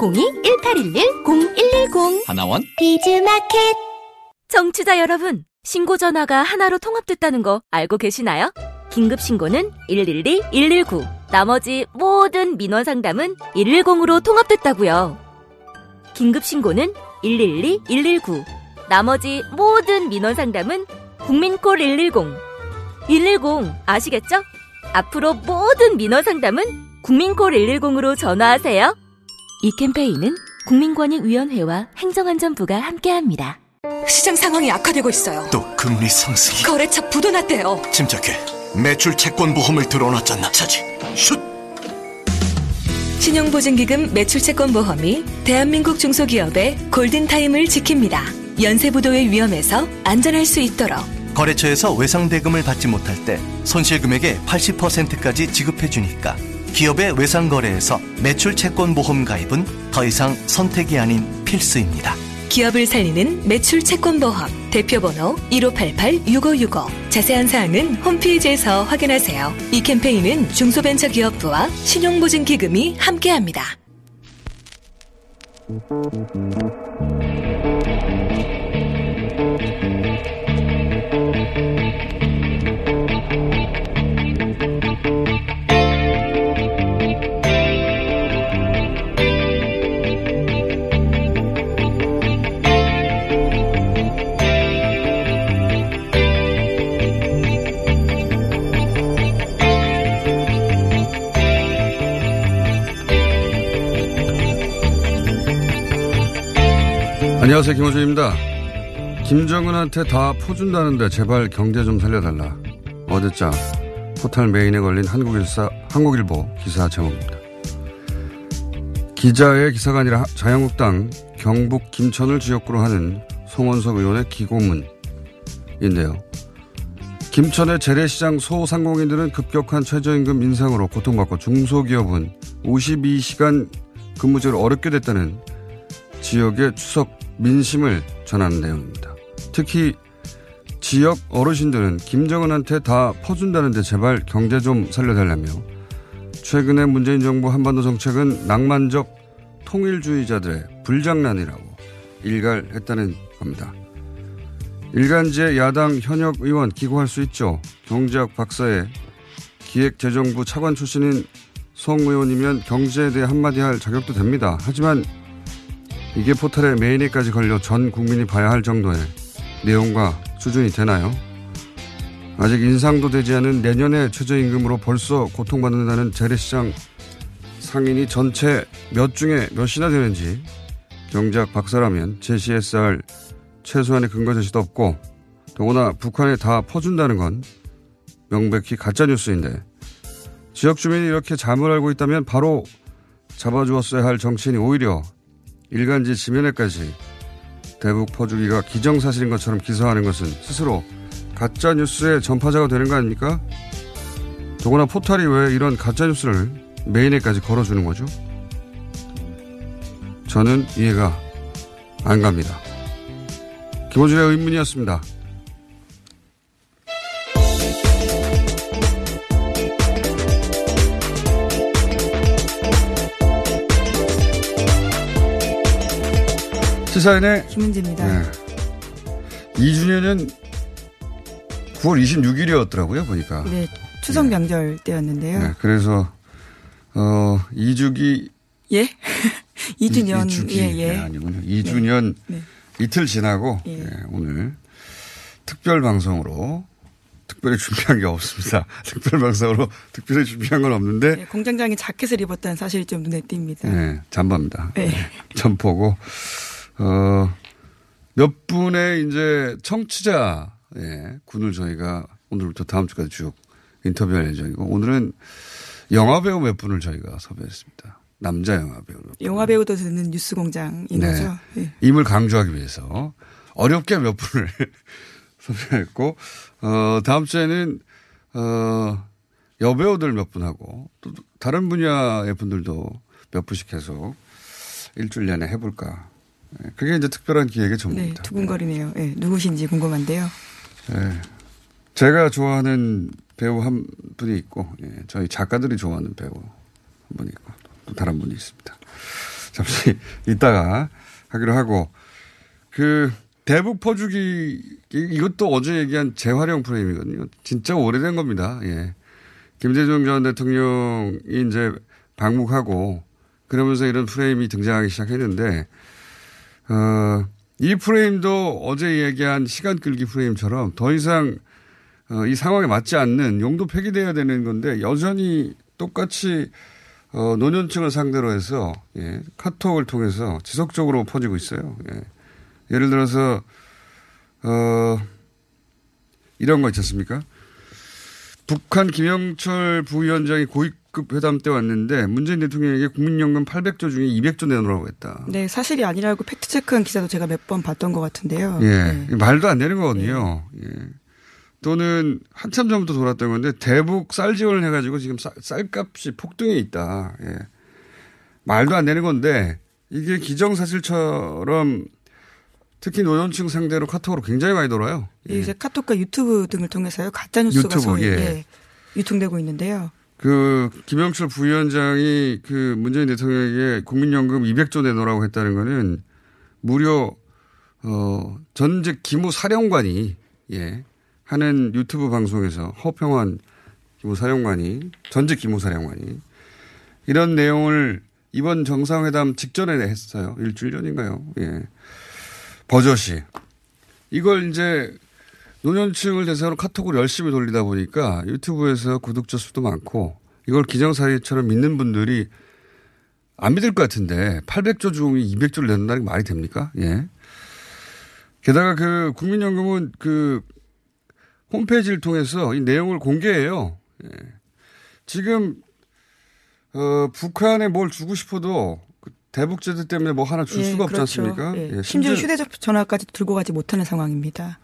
02-1811-0110 하나원? 비즈마켓. 청취자 여러분 신고 전화가 하나로 통합됐다는 거 알고 계시나요? 긴급 신고는 112, 119 나머지 모든 민원 상담은 110으로 통합됐다고요. 긴급 신고는 112, 119 나머지 모든 민원 상담은 국민콜 110 110 아시겠죠? 앞으로 모든 민원 상담은 국민콜 110으로 전화하세요. 이 캠페인은 국민권익위원회와 행정안전부가 함께합니다. 시장 상황이 악화되고 있어요. 또 금리 상승이 거래처 부도 났대요. 침착해 매출 채권 보험을 들어놨잖아 차지 슛 신용보증기금 매출채권보험이 대한민국 중소기업의 골든타임을 지킵니다. 연쇄부도의 위험에서 안전할 수 있도록 거래처에서 외상대금을 받지 못할 때 손실금액의 80%까지 지급해주니까 기업의 외상 거래에서 매출 채권 보험 가입은 더 이상 선택이 아닌 필수입니다. 기업을 살리는 매출 채권 보험 대표번호 1588-6565 자세한 사항은 홈페이지에서 확인하세요. 이 캠페인은 중소벤처기업부와 신용보증기금이 함께합니다. 안녕하세요. 김호준입니다. 김정은한테 다 퍼준다는데 제발 경제 좀 살려달라. 어제자 포탈 메인에 걸린 한국일사, 한국일보 기사 제목입니다. 기자의 기사가 아니라 자유한국당 경북 김천을 지역구로 하는 송원석 의원의 기고문인데요. 김천의 재래시장 소상공인들은 급격한 최저임금 인상으로 고통받고 중소기업은 52시간 근무제를 어렵게 됐다는 지역의 추석 민심을 전하는 내용입니다. 특히 지역 어르신들은 김정은한테 다 퍼준다는데 제발 경제 좀 살려달라며 최근에 문재인 정부 한반도 정책은 낭만적 통일주의자들의 불장난이라고 일갈했다는 겁니다. 일간지의 야당 현역 의원 기고할 수 있죠. 경제학 박사의 기획재정부 차관 출신인 송 의원이면 경제에 대해 한마디 할 자격도 됩니다. 하지만 이게 포털에 메인에까지 걸려 전 국민이 봐야 할 정도의 내용과 수준이 되나요? 아직 인상도 되지 않은 내년의 최저임금으로 벌써 고통받는다는 재래시장 상인이 전체 몇 중에 몇이나 되는지 경제학 박사라면 제시했어야 할 최소한의 근거 제시도 없고 더구나 북한에 다 퍼준다는 건 명백히 가짜뉴스인데 지역 주민이 이렇게 잠을 알고 있다면 바로 잡아주었어야 할 정치인이 오히려 일간지 지면에까지 대북 퍼주기가 기정사실인 것처럼 기사하는 것은 스스로 가짜 뉴스의 전파자가 되는 거 아닙니까? 더구나 포탈이 왜 이런 가짜 뉴스를 메인에까지 걸어주는 거죠? 저는 이해가 안 갑니다. 김호준의 의문이었습니다. 시사인의 김은지입니다. 네. 2주년은 9월 26일이었더라고요, 보니까. 네, 추석 명절 때였는데요. 네, 그래서, 어, 2주기. 예? 2주년. 2주기. 예, 예. 네, 아니군요. 2주년 네. 이틀 지나고, 예. 예, 오늘 특별 방송으로 특별히 준비한 게 없습니다. 특별 방송으로 특별히 준비한 건 없는데, 네, 공장장이 자켓을 입었다는 사실이 좀 눈에 띕니다. 네, 잠바입니다. 네. 점포고, 어, 몇 분의 이제 청취자, 예, 군을 저희가 오늘부터 다음 주까지 쭉 인터뷰할 예정이고, 오늘은 영화배우 몇 분을 저희가 섭외했습니다. 남자 영화 배우. 영화 배우도 듣는 뉴스 공장인 네. 거죠. 네. 임을 강조하기 위해서 어렵게 몇 분을 섭외했고, 어, 다음 주에는, 어, 여배우들 몇 분하고 또 다른 분야의 분들도 몇 분씩 계속 일주일 내내 해볼까. 예, 그게 이제 특별한 기획의 네, 전부입니다. 두근거리네요. 네, 누구신지 궁금한데요. 예. 제가 좋아하는 배우 한 분이 있고, 예, 저희 작가들이 좋아하는 배우 한 분이 있고, 또 다른 분이 있습니다. 잠시 이따가 하기로 하고, 그, 대북 퍼주기, 이- 이것도 어제 얘기한 재활용 프레임이거든요. 진짜 오래된 겁니다. 예. 김대중 전 대통령이 이제 방북하고, 그러면서 이런 프레임이 등장하기 시작했는데, 어, 이 프레임도 어제 얘기한 시간 끌기 프레임처럼 더 이상 어, 이 상황에 맞지 않는 용도 폐기돼야 되는 건데 여전히 똑같이 어, 노년층을 상대로 해서 예, 카톡을 통해서 지속적으로 퍼지고 있어요. 예. 예를 들어서 어, 이런 거 있지 않습니까? 북한 김영철 부위원장이 고위 급 회담 때 왔는데 문재인 대통령에게 국민연금 800조 중에 200조 내놓으라고 했다. 네, 사실이 아니라고 fact check한 기사도 제가 몇 번 봤던 것 같은데요. 예. 네. 말도 안 되는 거거든요. 예. 또는 한참 전부터 돌았던 건데 대북 쌀 지원을 해가지고 지금 쌀, 쌀값이 폭등해 있다. 예. 말도 안 되는 건데 이게 기정사실처럼 특히 노년층 상대로 카톡으로 굉장히 많이 돌아요. 예. 이제 카톡과 유튜브 등을 통해서요 가짜 뉴스가 유튜브, 소위 예. 예, 유통되고 있는데요. 그 김영철 부위원장이 그 문재인 대통령에게 국민연금 200조 내놓으라고 했다는 거는 무려 어 전직 기무 사령관이 예 하는 유튜브 방송에서 허평환 기무 사령관이 전직 기무 사령관이 이런 내용을 이번 정상회담 직전에 했어요. 일주일 전인가요? 예. 버젓이. 이걸 이제 노년층을 대상으로 카톡을 열심히 돌리다 보니까 유튜브에서 구독자 수도 많고 이걸 기정사실처럼 믿는 분들이 안 믿을 것 같은데 800조 중에 200조를 낸다는 게 말이 됩니까? 예. 게다가 그 국민연금은 그 홈페이지를 통해서 이 내용을 공개해요. 예. 지금 어, 북한에 뭘 주고 싶어도 그 대북제재 때문에 뭐 하나 줄 예, 수가 없지 그렇죠. 않습니까? 예. 예, 심지어 휴대전화까지 들고 가지 못하는 상황입니다.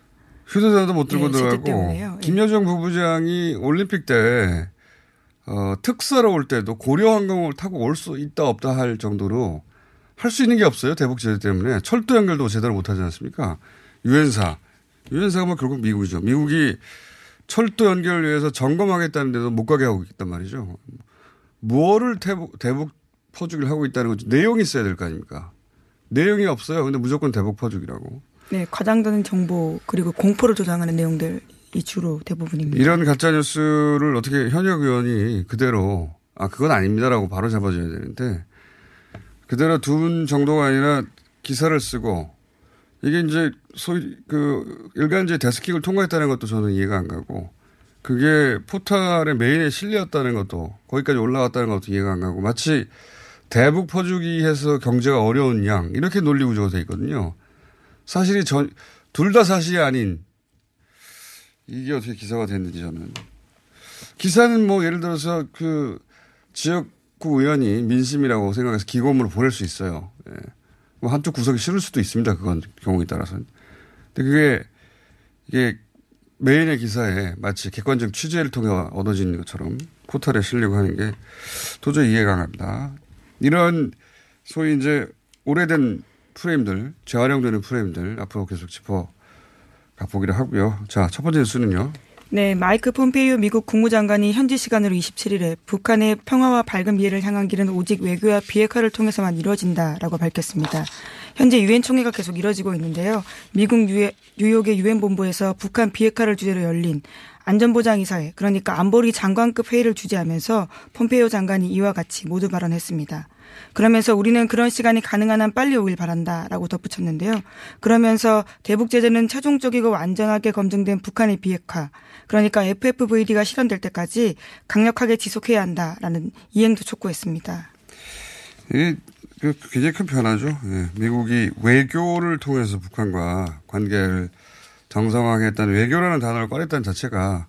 휴대전화도 못 들고 예, 들어가고. 예. 김여정 부부장이 올림픽 때 어, 특사로 올 때도 고려 항공을 타고 올 수 있다 없다 할 정도로 할 수 있는 게 없어요 대북 제재 때문에 철도 연결도 제대로 못 하지 않습니까? 유엔사 유엔사가 뭐 결국 미국이죠. 미국이 철도 연결을 위해서 점검하겠다는데도 못 가게 하고 있단 말이죠. 무엇을 대북, 대북 퍼주기를 하고 있다는 거죠. 내용이 있어야 될 거 아닙니까? 내용이 없어요. 근데 무조건 대북 퍼주기라고. 네, 과장되는 정보 그리고 공포를 조장하는 내용들이 주로 대부분입니다. 이런 가짜 뉴스를 어떻게 현역 의원이 그대로 아 그건 아닙니다라고 바로 잡아줘야 되는데 그대로 둔 정도가 아니라 기사를 쓰고 이게 이제 소위 그 일간지 데스킹을 통과했다는 것도 저는 이해가 안 가고 그게 포탈의 메인에 실렸다는 것도 거기까지 올라갔다는 것도 이해가 안 가고 마치 대북 퍼주기 해서 경제가 어려운 양 이렇게 논리 구조가 돼 있거든요. 사실이 둘다 사실이 아닌 이게 어떻게 기사가 됐는지 저는. 기사는 뭐 예를 들어서 그 지역구 의원이 민심이라고 생각해서 기고문을 보낼 수 있어요. 예. 뭐 한쪽 구석이 싫을 수도 있습니다. 그건 경우에 따라서는. 근데 그게 이게 메인의 기사에 마치 객관적 취재를 통해 얻어진 것처럼 포털에 실려고 하는 게 도저히 이해가 안 갑니다. 이런 소위 이제 오래된 프레임들, 재활용되는 프레임들 앞으로 계속 짚어 가보기로 하고요. 자, 첫 번째 뉴스는요. 네, 마이크 폼페이오 미국 국무장관이 현지 시간으로 27일에 북한의 평화와 밝은 미래를 향한 길은 오직 외교와 비핵화를 통해서만 이루어진다라고 밝혔습니다. 현재 유엔 총회가 계속 이뤄지고 있는데요. 미국 뉴욕의 유엔 본부에서 북한 비핵화를 주제로 열린 안전보장이사회, 그러니까 안보리 장관급 회의를 주재하면서 폼페이오 장관이 이와 같이 모두 발언했습니다. 그러면서 우리는 그런 시간이 가능한 한 빨리 오길 바란다라고 덧붙였는데요. 그러면서 대북 제재는 최종적이고 완전하게 검증된 북한의 비핵화, 그러니까 FFVD가 실현될 때까지 강력하게 지속해야 한다라는 이행도 촉구했습니다. 이게 그 굉장히 큰 변화죠. 예. 미국이 외교를 통해서 북한과 관계를 정상화하겠다는 외교라는 단어를 꺼냈다는 자체가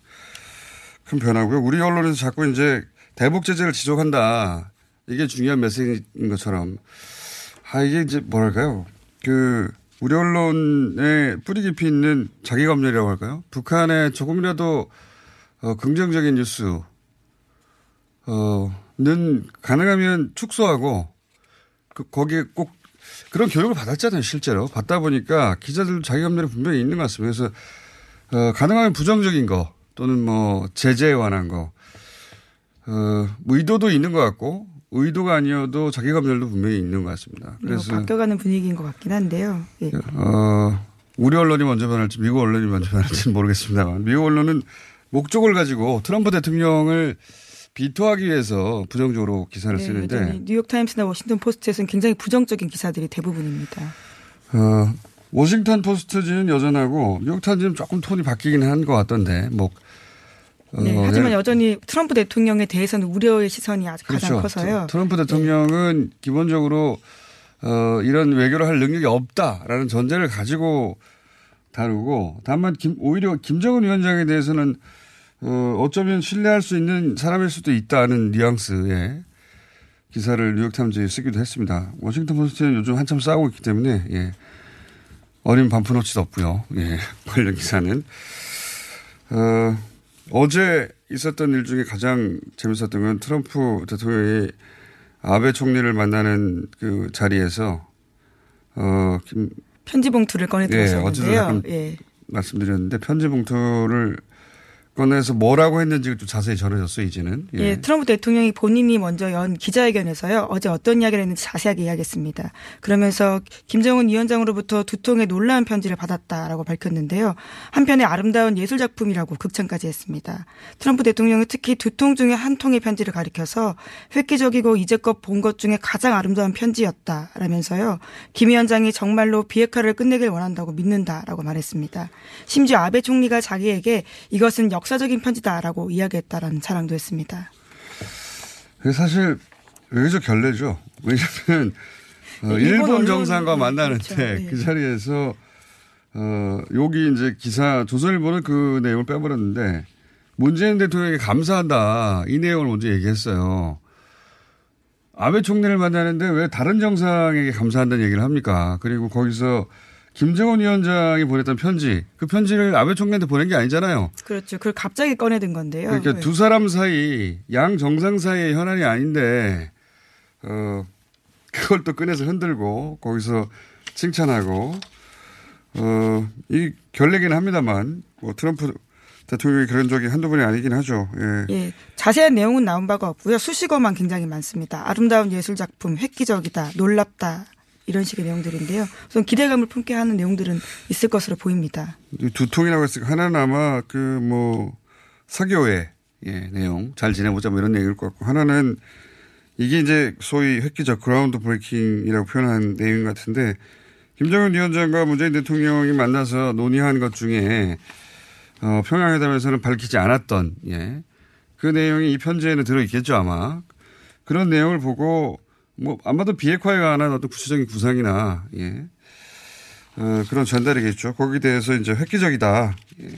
큰 변화고요. 우리 언론에서 자꾸 이제 대북 제재를 지속한다. 이게 중요한 메시지인 것처럼 아 이게 이제 뭐랄까요 그 우리 언론에 뿌리 깊이 있는 자기검열이라고 할까요? 북한에 조금이라도 어, 긍정적인 뉴스 어 는 가능하면 축소하고 그 거기에 꼭 그런 교육을 받았잖아요 실제로 받다 보니까 기자들도 자기검열이 분명히 있는 것 같습니다. 그래서 어, 가능하면 부정적인 거 또는 뭐 제재에 관한 거 어, 의도도 있는 것 같고 의도가 아니어도 자기 감정도 분명히 있는 것 같습니다. 그래서 바뀌어가는 분위기인 것 같긴 한데요. 예. 어, 우리 언론이 먼저 변할지 미국 언론이 먼저 변할지는 모르겠습니다만 미국 언론은 목적을 가지고 트럼프 대통령을 비토하기 위해서 부정적으로 기사를 네, 쓰는데 뉴욕 타임스나 워싱턴 포스트에서는 굉장히 부정적인 기사들이 대부분입니다. 어, 워싱턴 포스트지는 여전하고 뉴욕 타임즈는 조금 톤이 바뀌긴 한 것 같던데 뭐 네, 어, 하지만 네. 여전히 트럼프 대통령에 대해서는 우려의 시선이 아직 그렇죠. 가장 커서요. 트럼프 대통령은 네. 기본적으로 어, 이런 외교를 할 능력이 없다라는 전제를 가지고 다루고 다만 김, 오히려 김정은 위원장에 대해서는 어, 어쩌면 신뢰할 수 있는 사람일 수도 있다는 뉘앙스의 기사를 뉴욕타임즈에 쓰기도 했습니다. 워싱턴 포스트는 요즘 한참 싸우고 있기 때문에 예. 어린 반푼어치도 없고요. 예. 관련 기사는 어, 어제 있었던 일 중에 가장 재밌었던 건 트럼프 대통령이 아베 총리를 만나는 그 자리에서 어, 김 편지 봉투를 꺼내 들었었는데요. 예, 예. 말씀드렸는데 편지 봉투를 꺼내서 뭐라고 했는지 좀 자세히 전해졌어요, 이제는. 예. 예. 트럼프 대통령이 본인이 먼저 연 기자회견에서요, 어제 어떤 이야기를 했는지 자세하게 이야기했습니다. 그러면서 김정은 위원장으로부터 두 통의 놀라운 편지를 받았다라고 밝혔는데요. 한편의 아름다운 예술작품이라고 극찬까지 했습니다. 트럼프 대통령은 특히 두 통 중에 한 통의 편지를 가리켜서 획기적이고 이제껏 본 것 중에 가장 아름다운 편지였다라면서요. 김 위원장이 정말로 비핵화를 끝내길 원한다고 믿는다라고 말했습니다. 심지어 아베 총리가 자기에게 이것은 역 역사적인 편지다라고 이야기했다라는 자랑도 했습니다. 사실 외교적 결례죠. 왜냐하면 어, 네, 일본, 일본 정상과 만나는데 그렇죠. 네. 그 자리에서 어, 여기 이제 기사 조선일보는 그 내용을 빼버렸는데 문재인 대통령에게 감사한다 이 내용을 먼저 얘기했어요. 아베 총리를 만나는데 왜 다른 정상에게 감사한다는 얘기를 합니까? 그리고 거기서 김정은 위원장이 보냈던 편지, 그 편지를 아베 총리한테 보낸 게 아니잖아요. 그렇죠. 그걸 갑자기 꺼내든 건데요. 그러니까 네. 두 사람 사이, 양 정상 사이의 현안이 아닌데, 어, 그걸 또 꺼내서 흔들고, 거기서 칭찬하고, 어, 이 결례긴 합니다만, 뭐 트럼프 대통령이 그런 적이 한두 번이 아니긴 하죠. 예. 예. 자세한 내용은 나온 바가 없고요. 수식어만 굉장히 많습니다. 아름다운 예술 작품, 획기적이다, 놀랍다, 이런 식의 내용들인데요. 우선 기대감을 품게 하는 내용들은 있을 것으로 보입니다. 두 통이라고 했으니까 하나는 아마 그 뭐 사교회 예, 내용 잘 지내보자 뭐 이런 얘기일 것 같고 하나는 이게 이제 소위 획기적 그라운드 브레이킹이라고 표현한 내용 같은데 김정은 위원장과 문재인 대통령이 만나서 논의한 것 중에 어, 평양회담에서는 밝히지 않았던 예. 그 내용이 이 편지에는 들어있겠죠 아마 그런 내용을 보고 뭐 아마도 비핵화에 관한 어떤 구체적인 구상이나 예. 어, 그런 전달이겠죠. 거기에 대해서 이제 획기적이다. 예.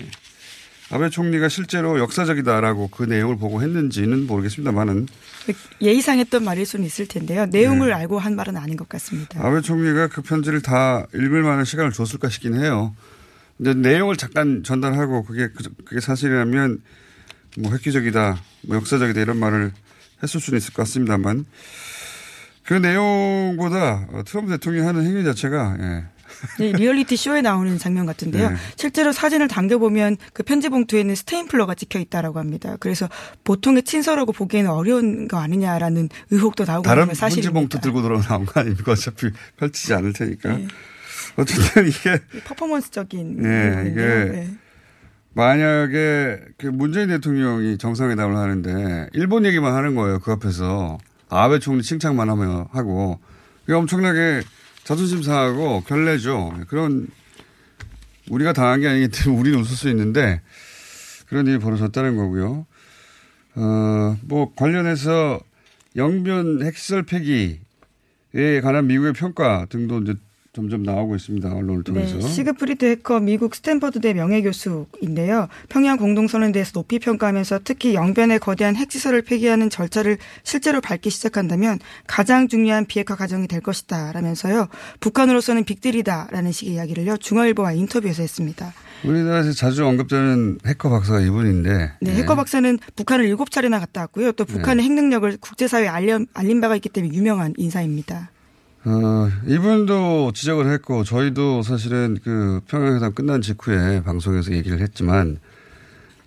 아베 총리가 실제로 역사적이다라고 그 내용을 보고 했는지는 모르겠습니다만은 예의상했던 말일 수는 있을 텐데요. 내용을 네. 알고 한 말은 아닌 것 같습니다. 아베 총리가 그 편지를 다 읽을 만한 시간을 줬을까 싶긴 해요. 근데 내용을 잠깐 전달하고 그게 그게 사실이라면 뭐 획기적이다, 뭐 역사적이다 이런 말을 했을 수는 있을 것 같습니다만 그 내용보다 트럼프 대통령이 하는 행위 자체가 예. 네, 리얼리티 쇼에 나오는 장면 같은데요. 네. 실제로 사진을 당겨보면 그 편지 봉투에는 스테인플러가 찍혀 있다라고 합니다. 그래서 보통의 친서라고 보기에는 어려운 거 아니냐라는 의혹도 나오고 다른 편지 봉투 들고 들어나온 거 아닙니까? 어차피 펼치지 않을 테니까. 네. 어쨌든 이게 퍼포먼스적인. 네, 이게 네. 만약에 그 문재인 대통령이 정상회담을 하는데 일본 얘기만 하는 거예요. 그 앞에서. 아베 총리 칭찬만 하면 하고 이게 엄청나게 자존심 상하고 결례죠. 그런 우리가 당한 게 아니기 때문에 우리는 웃을 수 있는데 그런 일이 벌어졌다는 거고요. 어, 뭐 관련해서 영변 핵시설 폐기에 관한 미국의 평가 등도 이제 점점 나오고 있습니다. 언론을 통해서. 네, 시그프리드 해커 미국 스탠퍼드대 명예교수인데요. 평양 공동선언에 대해서 높이 평가하면서 특히 영변의 거대한 핵시설을 폐기하는 절차를 실제로 밟기 시작한다면 가장 중요한 비핵화 과정이 될 것이다 라면서요. 북한으로서는 빅딜이다라는 식의 이야기를요. 중앙일보와 인터뷰에서 했습니다. 우리나라에서 자주 언급되는 해커 박사가 이분인데. 네, 해커 박사는 북한을 일곱 차례나 갔다 왔고요. 또 북한의 핵 능력을 국제사회에 알림, 알린 바가 있기 때문에 유명한 인사입니다. 어, 이분도 지적을 했고 저희도 사실은 그 평양회담 끝난 직후에 방송에서 얘기를 했지만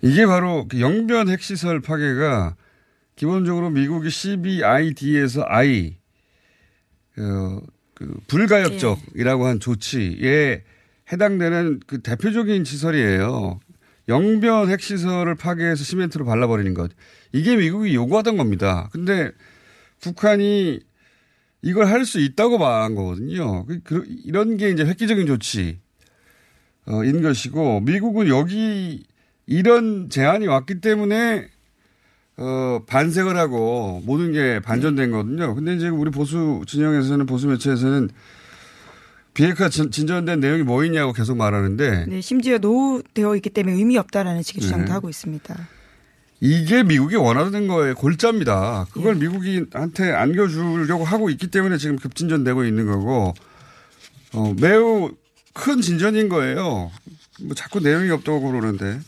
이게 바로 그 영변 핵시설 파괴가 기본적으로 미국이 CBID에서 I 어, 그 불가역적이라고 한 조치에 해당되는 그 대표적인 시설이에요. 영변 핵시설을 파괴해서 시멘트로 발라버리는 것. 이게 미국이 요구하던 겁니다. 근데 북한이 이걸 할 수 있다고 말한 거거든요. 그, 그, 이런 게 이제 획기적인 조치 인 것이고, 미국은 여기 이런 제안이 왔기 때문에, 어, 반색을 하고 모든 게 반전된 거거든요. 근데 이제 우리 보수 진영에서는, 보수 매체에서는 비핵화 진전된 내용이 뭐 있냐고 계속 말하는데. 네, 심지어 노후되어 있기 때문에 의미 없다라는 식의 주장도 네. 하고 있습니다. 이게 미국이 원하는 거에 골자입니다. 그걸 예. 미국이한테 안겨주려고 하고 있기 때문에 지금 급진전되고 있는 거고, 어, 매우 큰 진전인 거예요. 뭐 자꾸 내용이 없다고 그러는데.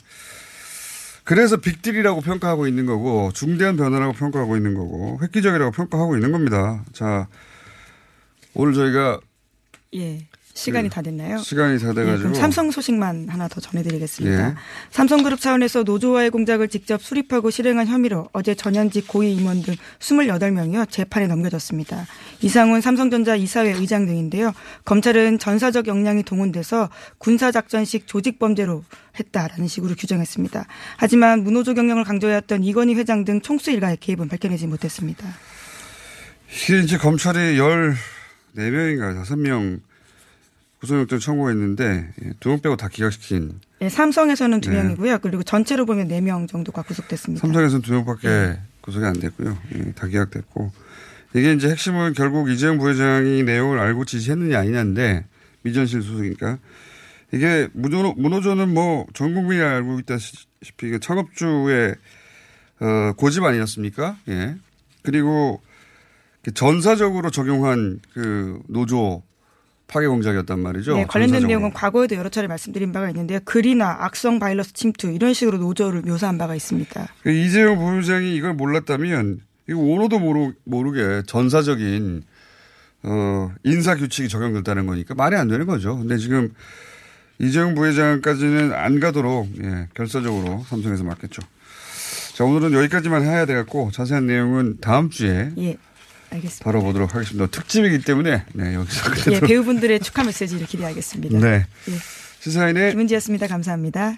그래서 빅딜이라고 평가하고 있는 거고, 중대한 변화라고 평가하고 있는 거고, 획기적이라고 평가하고 있는 겁니다. 자, 오늘 저희가. 예. 시간이 다 됐나요? 시간이 다 돼가지고. 네, 삼성 소식만 하나 더 전해드리겠습니다. 예. 삼성그룹 차원에서 노조와의 공작을 직접 수립하고 실행한 혐의로 어제 전현직 고위 임원 등 28명이요 재판에 넘겨졌습니다. 이상훈 삼성전자 이사회 의장 등인데요. 검찰은 전사적 역량이 동원돼서 군사작전식 조직범죄로 했다라는 식으로 규정했습니다. 하지만 무노조 경영을 강조해왔던 이건희 회장 등 총수 일가의 개입은 밝혀내지 못했습니다. 이게 이제 검찰이 14명인가 5명 구속영장 청구했는데 예, 두명 빼고 다 기각시킨. 네, 삼성에서는 두 네. 명이고요. 그리고 전체로 보면 네 명 정도가 구속됐습니다. 삼성에서는 두 명밖에 네. 구속이 안 됐고요. 예, 다 기각됐고 이게 이제 핵심은 결국 이재용 부회장이 내용을 알고 지시했느냐 아니냐인데 미전실 소속이니까 이게 문호, 문호조는 뭐 전 국민이 알고 있다시피 창업주의 어, 고집 아니었습니까? 예. 그리고 전사적으로 적용한 그 노조 파괴 공작이었단 말이죠. 네, 관련된. 내용은 과거에도 여러 차례 말씀드린 바가 있는데요. 글이나 악성 바이러스 침투 이런 식으로 노조를 묘사한 바가 있습니다. 그 이재용 부회장이 이걸 몰랐다면 이거 오너도 모르, 모르게 전사적인 어, 인사 규칙이 적용됐다는 거니까 말이 안 되는 거죠. 근데 지금 이재용 부회장까지는 안 가도록 예, 결사적으로 삼성에서 맡겼죠. 자, 오늘은 여기까지만 해야 되겠고 자세한 내용은 다음 주에 예. 알겠습니다. 바로 보도록 하겠습니다. 특집이기 때문에 네, 여기서 예, 배우분들의 축하 메시지를 기대하겠습니다. 네. 예. 시사인의 김은지였습니다. 감사합니다.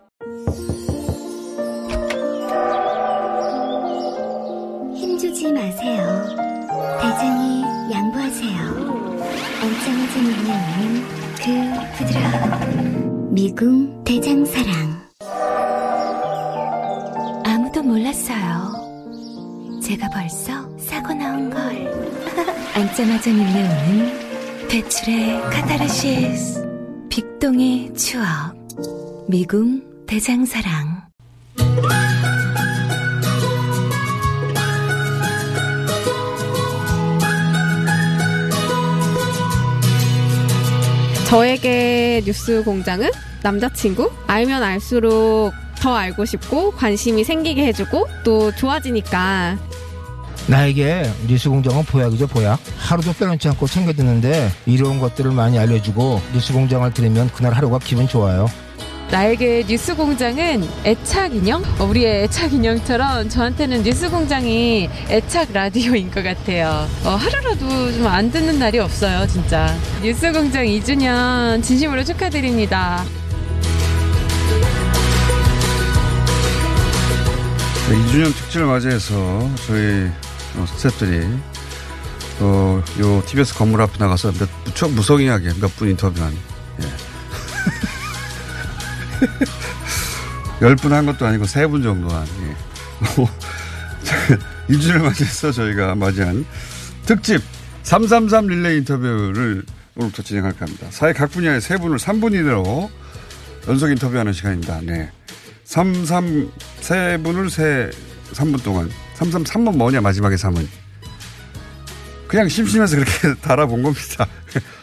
힘주지 마세요. 대장이 양보하세요. 앉자마자 밀려오는 그 부드러움 미궁 대장사랑 아무도 몰랐어요 제가 벌써 사고 나온 걸 앉자마자 밀려오는 배출의 카타르시스 빅동의 추억 미궁 대장사랑. 저에게 뉴스 공장은 남자친구? 알면 알수록 더 알고 싶고 관심이 생기게 해주고 또 좋아지니까. 나에게 뉴스 공장은 보약이죠 보약. 하루도 빼놓지 않고 챙겨 듣는데 이로운 것들을 많이 알려주고 뉴스 공장을 들으면 그날 하루가 기분 좋아요 나에게 뉴스 공장은 애착 인형? 어, 우리의 애착 인형처럼 저한테는 뉴스 공장이 애착 라디오인 것 같아요. 어, 하루라도 좀 안 듣는 날이 없어요, 진짜. 뉴스 공장 2주년 진심으로 축하드립니다. 네, 2주년 특집을 맞이해서 저희 어, 스태프들이 어, 요 TBS 건물 앞에 나가서 몇, 무척 무성의하게 몇 분 인터뷰한 예. 10분 한 것도 아니고 3분 정도 한, 예. 2주를 맞이해서 저희가 맞이한 특집 333 릴레이 인터뷰를 오늘부터 진행할까 합니다. 사회 각 분야의 세 분을 3분 이내로 연속 인터뷰하는 시간입니다. 네. 33, 세 분을 세, 3분 동안. 333번 뭐냐, 마지막에 3은. 그냥 심심해서 그렇게 달아본 겁니다.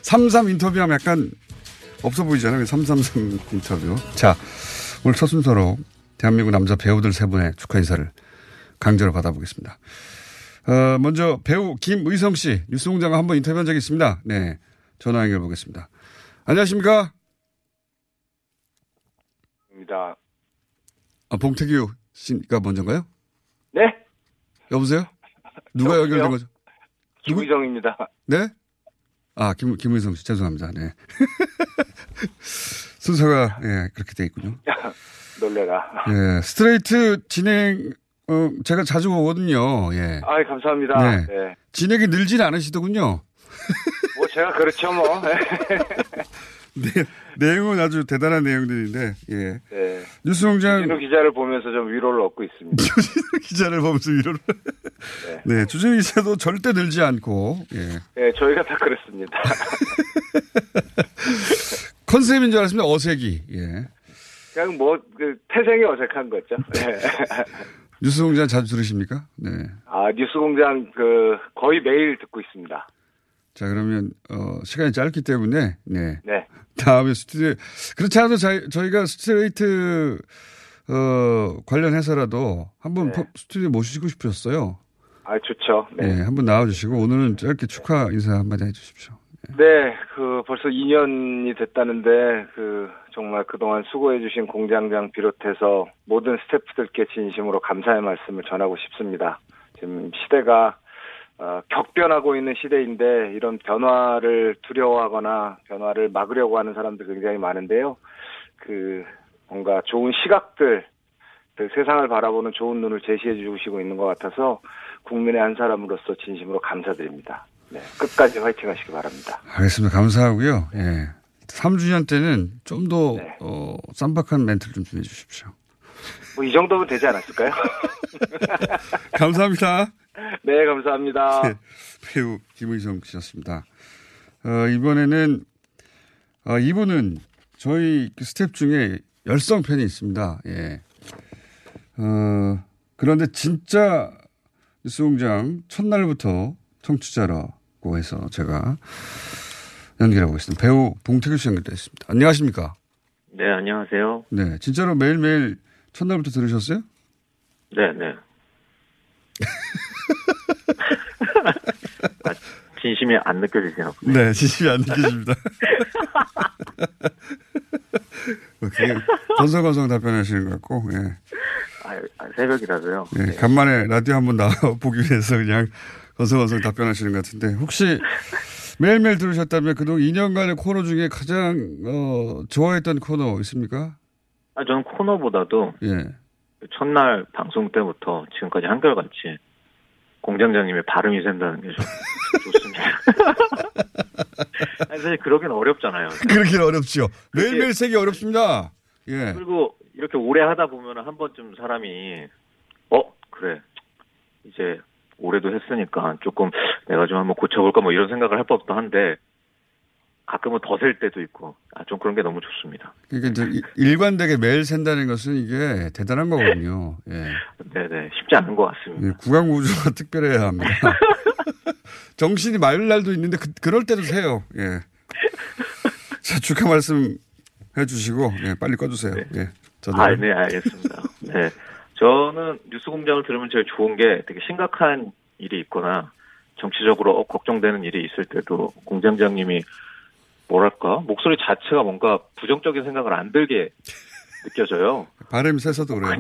33 인터뷰하면 약간 없어 보이잖아요. 333 인터뷰. 자, 오늘 첫 순서로 대한민국 남자 배우들 세 분의 축하 인사를 강제로 받아보겠습니다. 어, 먼저 배우 김의성 씨, 뉴스공장 한번 인터뷰한 적이 있습니다. 네. 전화 연결 보겠습니다. 안녕하십니까? 입니다. 아, 봉태규 씨가 먼저인가요? 네? 여보세요? 누가 여보세요? 연결된 거죠? 김의정입니다. 네? 아, 김, 김의성 씨, 죄송합니다. 네. 순서가, 예, 그렇게 돼 있군요. 놀래라. 예, 스트레이트 진행, 어, 제가 자주 보거든요. 예. 아, 감사합니다. 네. 네. 진행이 늘진 않으시더군요. 뭐 제가 그렇죠 뭐. 네, 내용은 아주 대단한 내용들인데, 예. 네. 뉴스공장 윤호 기자를 보면서 좀 위로를 얻고 있습니다. 기자를 보면서 위로를. 네, 주진 기자도 절대 늘지 않고, 예. 네, 저희가 다 그렇습니다. 컨셉인 줄 알았습니다. 어색이, 예. 그냥 뭐, 그, 태생이 어색한 거죠. 네. 뉴스 공장 자주 들으십니까? 네. 아, 뉴스 공장 그, 거의 매일 듣고 있습니다. 자, 그러면, 어, 시간이 짧기 때문에, 네. 네. 다음에 스튜디오, 그렇지 않아도 저희, 저희가 스트레이트, 어, 관련해서라도 한번 네. 스튜디오 모시고 싶으셨어요. 아, 좋죠. 네. 네. 한번 나와주시고, 오늘은 짧게 축하 인사 한마디 해주십시오. 네, 그 벌써 2년이 됐다는데 그 정말 그동안 수고해 주신 공장장 비롯해서 모든 스태프들께 진심으로 감사의 말씀을 전하고 싶습니다. 지금 시대가 어, 격변하고 있는 시대인데 이런 변화를 두려워하거나 변화를 막으려고 하는 사람들 굉장히 많은데요. 그 뭔가 좋은 시각들 그 세상을 바라보는 좋은 눈을 제시해 주시고 있는 것 같아서 국민의 한 사람으로서 진심으로 감사드립니다. 네, 끝까지 화이팅 하시기 바랍니다. 알겠습니다. 감사하고요. 예. 3주년 때는 좀 더, 네. 어, 쌈박한 멘트를 좀좀 해주십시오. 뭐 이 정도면 되지 않았을까요? 감사합니다. 네, 감사합니다. 네, 배우 김의성 씨였습니다. 어, 이번에는, 어, 이분은 저희 그 스텝 중에 열성 팬이 있습니다. 예. 어, 그런데 진짜 뉴스공장 첫날부터 청취자라 고 해서 제가 연결해 보겠습니다. 배우 봉태규 씨 연결되어 있습니다. 안녕하십니까? 네, 안녕하세요. 네. 진짜로 매일매일 첫날부터 들으셨어요? 네, 네. 아, 진심이 안 보네. 네, 진심이 안 느껴집니다. 그냥 건성건성 답변하시는 것 같고, 예. 아, 아, 새벽이라서요. 예, 간만에 라디오 한번 나와보기 위해서 그냥 건성건성 답변하시는 것 같은데, 혹시 매일매일 들으셨다면 그동안 2년간의 코너 중에 가장, 어, 좋아했던 코너 있습니까? 아, 저는 코너보다도 예. 첫날 방송 때부터 지금까지 한결같이 공장장님의 발음이 샌다는 게 좀 좋습니다. 아니, 사실 그러긴 어렵잖아요. 그러긴 어렵죠. 매일매일 세기 어렵습니다. 예. 그리고 이렇게 오래 하다 보면 한 번쯤 사람이 어 그래 이제 올해도 했으니까 조금 내가 좀 한번 고쳐볼까 뭐 이런 생각을 할 법도 한데 가끔은 더 셀 때도 있고 아 좀 그런 게 너무 좋습니다. 그러니까 이제 이- 일관되게 매일 샌다는 것은 이게 대단한 거거든요. 예. 네네 쉽지 않은 것 같습니다. 예, 구강구조가 특별해야 합니다. 정신이 맑을 날도 있는데 그, 그럴 때도 세요. 예. 자, 축하 말씀 해주시고 예, 빨리 꺼주세요. 예. 저도 아, 네, 알겠습니다. 네. 저는 뉴스 공장을 들으면 제일 좋은 게 되게 심각한 일이 있거나 정치적으로 어, 걱정되는 일이 있을 때도 공장장님이 뭐랄까 목소리 자체가 뭔가 부정적인 생각을 안 들게 느껴져요. 발음이 세서도 그래요.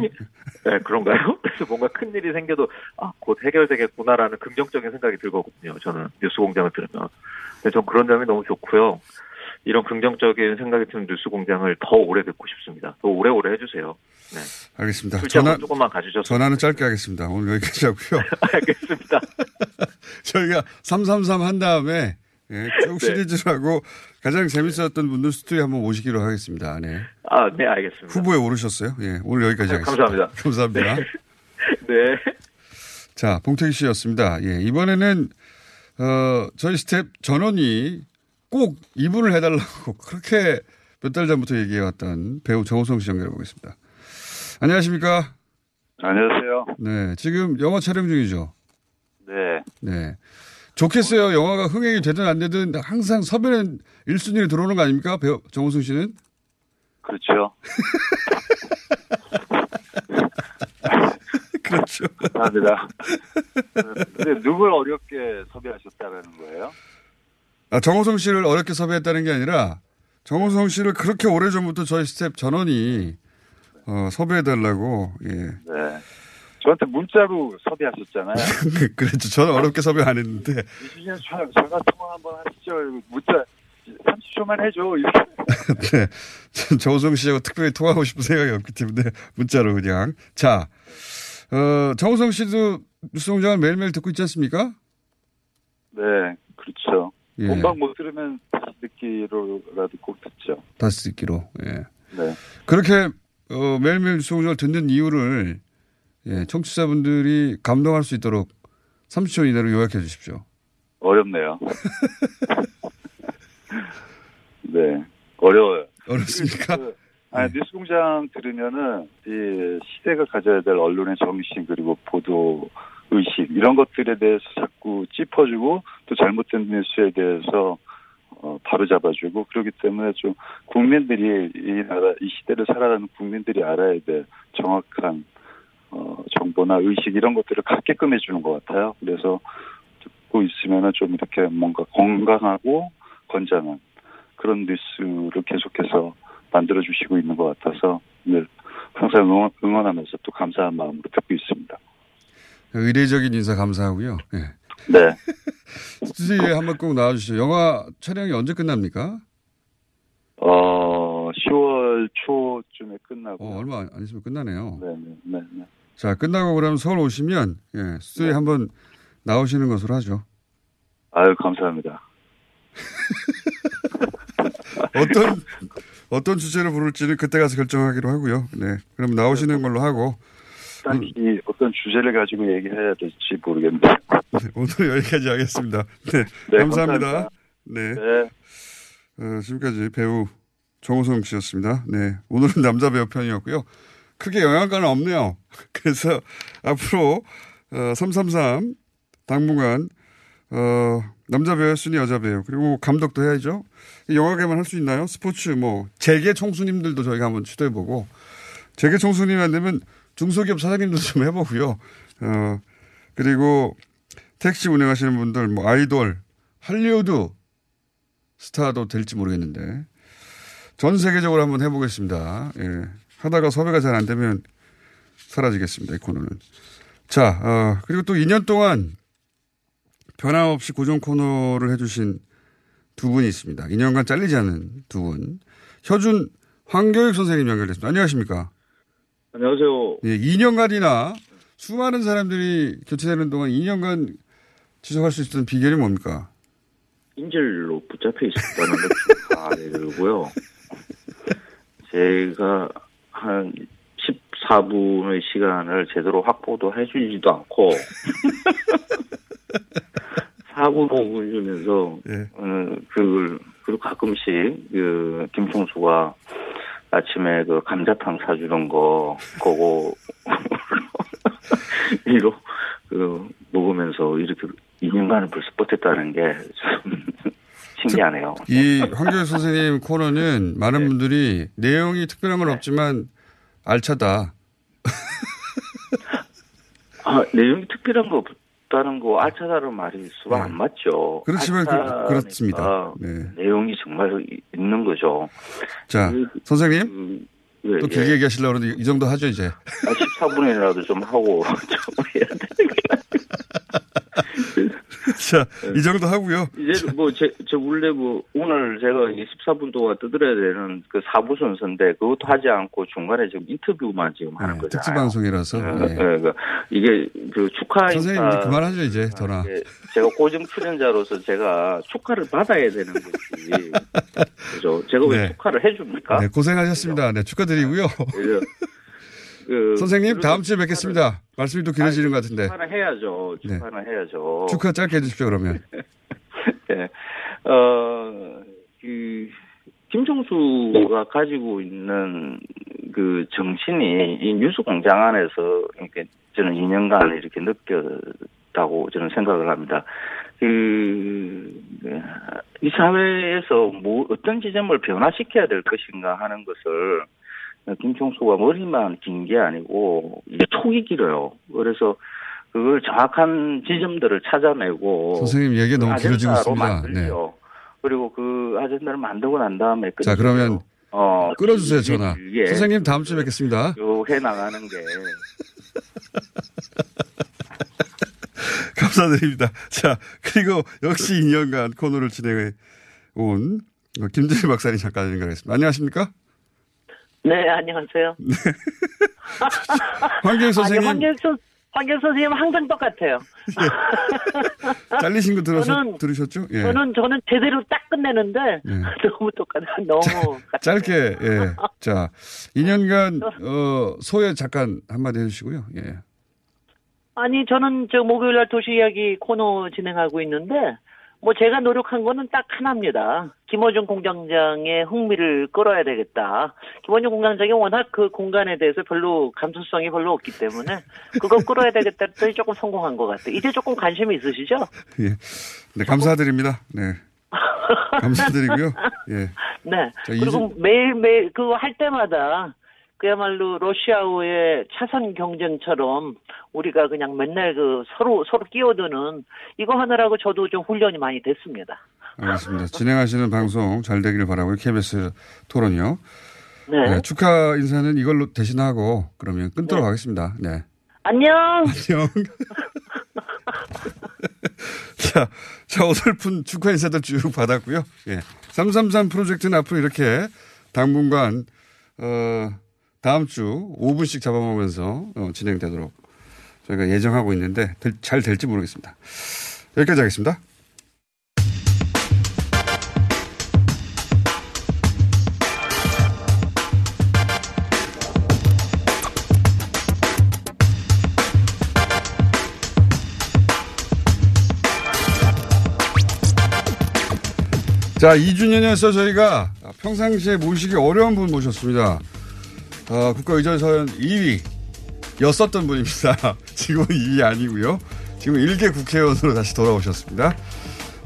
네, 그런가요? 그래서 뭔가 큰 일이 생겨도 아, 곧 해결되겠구나라는 긍정적인 생각이 들거든요. 저는 뉴스 공장을 들으면. 근데 전 그런 점이 너무 좋고요. 이런 긍정적인 생각이 드는 뉴스 공장을 더 오래 듣고 싶습니다. 더 오래오래 해주세요. 네. 알겠습니다. 전화, 조금만 가주셔서. 전화는 짧게 하겠습니다. 오늘 여기까지 하고요. 알겠습니다. 저희가 333 한 다음에 예, 쭉 네. 시리즈로 하고 가장 재밌었던 분들 스튜디오에 한번 모시기로 하겠습니다. 네. 아, 네, 알겠습니다. 후보에 오르셨어요. 예, 오늘 여기까지 네, 하겠습니다. 감사합니다. 감사합니다. 네. 자, 봉태규 씨였습니다. 예, 이번에는, 어, 저희 스텝 전원이 꼭 이분을 해달라고 그렇게 몇 달 전부터 얘기해왔던 배우 정우성 씨 연결해 보겠습니다. 안녕하십니까? 안녕하세요. 네, 지금 영화 촬영 중이죠? 네. 네. 좋겠어요. 영화가 흥행이 되든 안 되든 항상 섭외는 1순위로 들어오는 거 아닙니까? 배우 정우성 씨는? 그렇죠. 그렇죠. 감사합니다. 근데 누굴 어렵게 섭외하셨다는 거예요? 아, 정우성 씨를 어렵게 섭외했다는 게 아니라 정우성 씨를 그렇게 오래전부터 저희 스텝 전원이 어, 섭외해달라고, 예. 네. 저한테 문자로 섭외하셨잖아요. 그렇죠. 저는 어렵게 섭외 안 했는데. 저, 전화 통화 한번 하시죠. 문자 30초만 해줘. 이렇게. 네. 전 정우성 씨하고 특별히 통화하고 싶은 생각이 없기 때문에 문자로 그냥. 자, 어, 정호성 씨도 뉴스 공장을 매일매일 듣고 있지 않습니까? 네, 그렇죠. 예. 본방 못 들으면 다시 듣기로라도 꼭 듣죠. 다시 듣기로. 예. 네. 그렇게 어, 매일매일 뉴스공장을 듣는 이유를 예, 청취자분들이 감동할 수 있도록 30초 이내로 요약해 주십시오. 어렵네요. 네, 어려워요. 어렵습니까? 그, 아니, 뉴스공장 들으면은 이 시대가 가져야 될 언론의 정신 그리고 보도 의식 이런 것들에 대해서 자꾸 짚어주고 또 잘못된 뉴스에 대해서 어, 바로 잡아주고 그렇기 때문에 좀 국민들이 이 나라 이 시대를 살아가는 국민들이 알아야 될 정확한 어, 정보나 의식 이런 것들을 갖게끔 해주는 것 같아요. 그래서 듣고 있으면은 좀 이렇게 뭔가 건강하고 건장한 그런 뉴스를 계속해서 만들어 주시고 있는 것 같아서 늘 항상 응원, 응원하면서 또 감사한 마음으로 듣고 있습니다. 의례적인 인사 감사하고요. 예. 네. 스튜디오에 한 번 꼭 나와주시죠. 영화 촬영이 언제 끝납니까? 어, 10월 초쯤에 끝나고. 어, 얼마 안 있으면 끝나네요. 네, 네, 네, 네. 자, 끝나고 그러면 서울 오시면, 예, 스튜디오에 한번 나오시는 것으로 하죠. 아유, 감사합니다. 어떤, 어떤 주제로 부를지는 그때 가서 결정하기로 하고요. 네. 그럼 나오시는 걸로 하고. 딱히 어떤 주제를 가지고 얘기해야 될지 모르겠는데. 네, 오늘 여기까지 하겠습니다. 네. 네, 감사합니다. 감사합니다. 네. 네. 어, 지금까지 배우 정호성 씨였습니다. 네. 오늘은 남자 배우 편이었고요. 크게 영향가는 없네요. 그래서 앞으로, 어, 333 당분간, 어, 남자 배우였으니 여자 배우. 그리고 감독도 해야죠. 이 영화계만 할 수 있나요? 스포츠, 뭐, 재계 총수님들도 저희가 한번 추도해보고, 재계 총수님 안 되면 중소기업 사장님도 좀 해보고요. 어, 그리고 택시 운행하시는 분들, 뭐, 아이돌, 할리우드 스타도 될지 모르겠는데, 전 세계적으로 한번 해보겠습니다. 예. 하다가 섭외가 잘 안 되면 사라지겠습니다. 이 코너는. 자, 어, 그리고 또 2년 동안 변함없이 고정 코너를 해주신 두 분이 있습니다. 2년간 잘리지 않은 두 분. 효준 황교익 선생님 연결됐습니다. 안녕하십니까? 안녕하세요. 예, 2년간이나 수많은 사람들이 교체되는 동안 2년간 지속할 수 있었던 비결이 뭡니까? 인질로 붙잡혀 있었다는 강하게 들고요. 제가 한 14분의 시간을 제대로 확보도 해주지도 않고 4분 5분 주면서 어, 그걸 그리고 가끔씩 그 김총수가 아침에 그 감자탕 사주는 거 그거 이로 그 먹으면서 이렇게 2년간을 벌써 버텼다는 게 좀 신기하네요. 이 황교안 선생님 코너는 많은 네. 분들이 내용이 특별한 건 없지만 알차다. 아, 내용이 특별한 거 없다는 거 알차다는 말이 수가 안 맞죠. 네. 그렇지만 그- 그렇습니다. 네. 내용이 정말 있는 거죠. 자, 그- 선생님. 예, 또 예. 길게 얘기하시려고 그러는데 이 정도 하죠, 이제. 아, 14분이라도 좀 하고 좀 해야 되는 자, 이 정도 하고요. 이제 뭐, 제, 저 원래 뭐, 오늘 제가 14분 동안 떠들어야 되는 그 사부 순서인데, 그것도 하지 않고 중간에 지금 인터뷰만 지금 하는 거잖아요. 특수 방송이라서. 예, 네. 예, 그 이게 그 축하 선생님. 이제 그만하죠, 이제. 예, 제가 고정 출연자로서 제가 축하를 받아야 되는 거지. 그죠? 제가 왜 네. 축하를 해줍니까? 네, 고생하셨습니다. 네, 축하드리고요. 그 선생님, 다음 주에 뵙겠습니다. 말씀이 또 길어지는 것 같은데. 축하는 해야죠. 네. 축하는 해야죠. 축하 짧게 해주십시오, 그러면. 예. 어, 그, 김종수가 가지고 있는 그 정신이 이 뉴스 공장 안에서 이렇게 저는 2년간 이렇게 느꼈다고 저는 생각을 합니다. 그, 이 사회에서 뭐 어떤 지점을 변화시켜야 될 것인가 하는 것을 김총수가 머리만 긴 게 아니고 이게 촉이 길어요. 그래서 그걸 정확한 지점들을 찾아내고 선생님 얘기가 너무 그 길어지고 있습니다. 네. 그리고 그 아젠다를 만들고 난 다음에 자, 그러면 어, 끌어주세요, 전화. 예. 선생님, 다음 주에 뵙겠습니다. 쭉해 나가는 게 감사드립니다. 자, 그리고 역시 2년간 코너를 진행해 온 김재희 박사님 잠깐 연결하겠습니다. 안녕하십니까? 네, 안녕하세요. 황교익 선생님. 아니, 황교익, 선, 황교익 선생님 항상 똑같아요. 잘리신 거 들어서, 저는- 들으셨죠? 예. 저는, 저는 제대로 딱 끝내는데, 예. 너무 똑같아요. 너무. 짧게, 예. 자, 2년간, 어, 소회 잠깐 한마디 해주시고요. 예. 아니, 저는 저 목요일 날 도시 이야기 코너 진행하고 있는데, 뭐 제가 노력한 거는 딱 하나입니다. 김어준 공장장의 흥미를 끌어야 되겠다. 김어준 공장장이 워낙 그 공간에 대해서 별로 감수성이 별로 없기 때문에 그거 끌어야 되겠다 했더니 조금 성공한 것 같아요. 이제 조금 관심이 있으시죠? 예. 네, 감사드립니다. 네. 감사드리고요. 예. 네. 자, 그리고 매일매일 그거 할 때마다 그야말로 러시아와의 차선 경쟁처럼 우리가 그냥 맨날 그 서로 서로 끼어드는 이거 하느라고 저도 좀 훈련이 많이 됐습니다. 알겠습니다. 진행하시는 방송 잘 되기를 바라고요. KBS 토론이요. 네. 네, 축하 인사는 이걸로 대신하고 그러면 끊도록 네. 하겠습니다. 네. 안녕. 안녕. 자, 자, 어설픈 축하 인사들 쭉 받았고요. 예. 333 프로젝트는 앞으로 이렇게 당분간, 어, 다음 주 5분씩 잡아먹으면서 어, 진행되도록 저희가 예정하고 있는데 될- 잘 될지 모르겠습니다. 여기까지 하겠습니다. 자, 2주년에서 저희가 평상시에 모시기 어려운 분 모셨습니다. 어, 국가의전서연 2위 였었던 분입니다. 지금은 2위 아니고요. 지금 1개 국회의원으로 다시 돌아오셨습니다.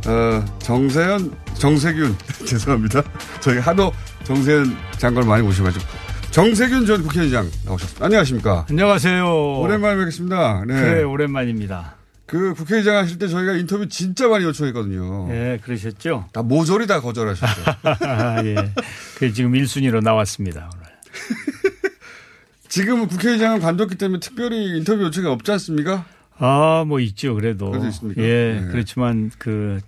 어, 정세현, 정세균, 죄송합니다. 저희 하도 정세현 장관을 많이 모셔가지고. 정세균 전 국회의장 나오셨습니다. 안녕하십니까. 안녕하세요. 오랜만에 뵙겠습니다. 네. 그래, 오랜만입니다. 그 국회의장 하실 때 저희가 인터뷰 진짜 많이 요청했거든요. 예, 그러셨죠? 다 모조리 다 거절하셨죠. 예. 그 지금 1순위로 나왔습니다. 오늘. 지금은 국회의장은 관뒀기 때문에 특별히 인터뷰 요청이 없지 않습니까? 아, 뭐 있죠. 그래도. 그래도 있습니까? 예. 네. 그렇지만 그